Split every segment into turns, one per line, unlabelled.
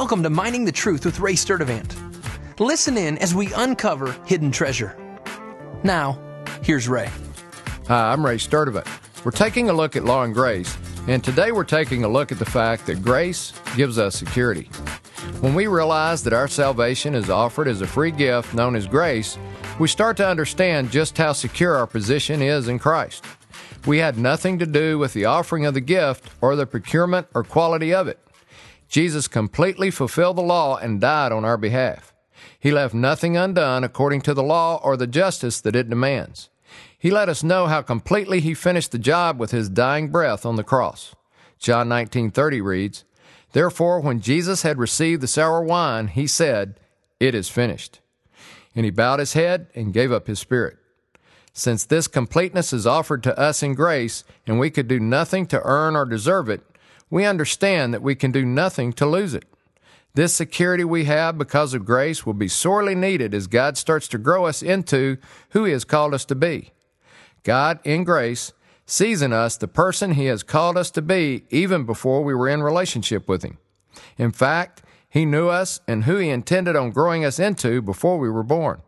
Welcome to Mining the Truth with Ray Sturdivant. Listen in as we uncover hidden treasure. Now, here's Ray.
Hi, I'm Ray Sturdivant. We're taking a look at law and grace, and today we're taking a look at the fact that grace gives us security. When we realize that our salvation is offered as a free gift known as grace, we start to understand just how secure our position is in Christ. We had nothing to do with the offering of the gift or the procurement or quality of it. Jesus completely fulfilled the law and died on our behalf. He left nothing undone according to the law or the justice that it demands. He let us know how completely he finished the job with his dying breath on the cross. John 19:30 reads, Therefore when Jesus had received the sour wine, he said, It is finished. And he bowed his head and gave up his spirit. Since this completeness is offered to us in grace, and we could do nothing to earn or deserve it, we understand that we can do nothing to lose it. This security we have because of grace will be sorely needed as God starts to grow us into who He has called us to be. God, in grace, sees in us the person He has called us to be even before we were in relationship with Him. In fact, He knew us and who He intended on growing us into before we were born.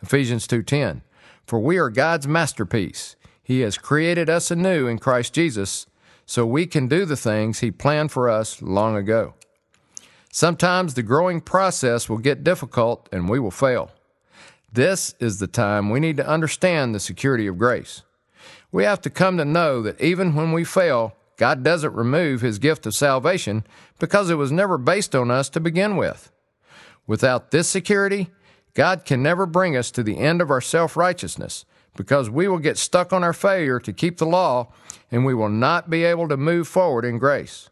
Ephesians 2:10 For we are God's masterpiece. He has created us anew in Christ Jesus so we can do the things He planned for us long ago. Sometimes the growing process will get difficult and we will fail. This is the time we need to understand the security of grace. We have to come to know that even when we fail, God doesn't remove His gift of salvation because it was never based on us to begin with. Without this security, God can never bring us to the end of our self righteousness because we will get stuck on our failure to keep the law and we will not be able to move forward in grace.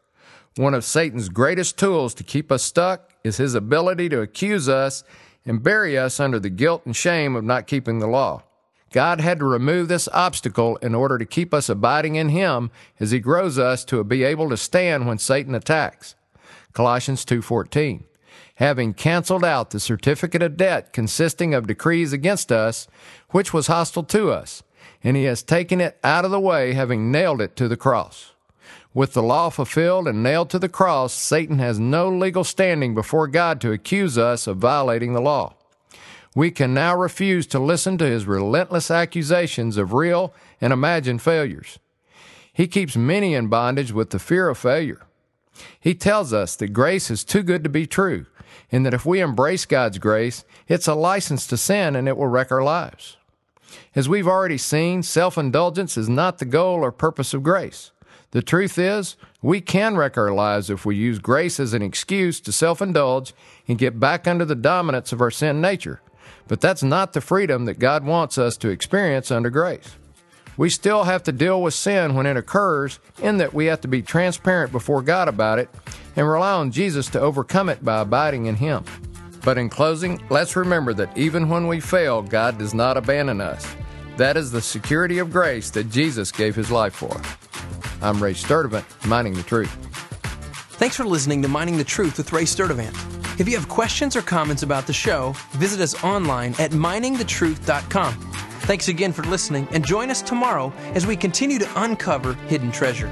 One of Satan's greatest tools to keep us stuck is his ability to accuse us and bury us under the guilt and shame of not keeping the law. God had to remove this obstacle in order to keep us abiding in him as he grows us to be able to stand when Satan attacks. Colossians 2:14 having canceled out the certificate of debt consisting of decrees against us, which was hostile to us, and he has taken it out of the way, having nailed it to the cross. With the law fulfilled and nailed to the cross, Satan has no legal standing before God to accuse us of violating the law. We can now refuse to listen to his relentless accusations of real and imagined failures. He keeps many in bondage with the fear of failure. He tells us that grace is too good to be true, and that if we embrace God's grace, it's a license to sin and it will wreck our lives. As we've already seen, self indulgence is not the goal or purpose of grace. The truth is, we can wreck our lives if we use grace as an excuse to self indulge and get back under the dominance of our sin nature. But that's not the freedom that God wants us to experience under grace. We still have to deal with sin when it occurs, in that we have to be transparent before God about it and rely on Jesus to overcome it by abiding in Him. But in closing, let's remember that even when we fail, God does not abandon us. That is the security of grace that Jesus gave His life for. I'm Ray Sturdivant, Mining the Truth.
Thanks for listening to Mining the Truth with Ray Sturdivant. If you have questions or comments about the show, visit us online at miningthetruth.com. Thanks again for listening and join us tomorrow as we continue to uncover hidden treasure.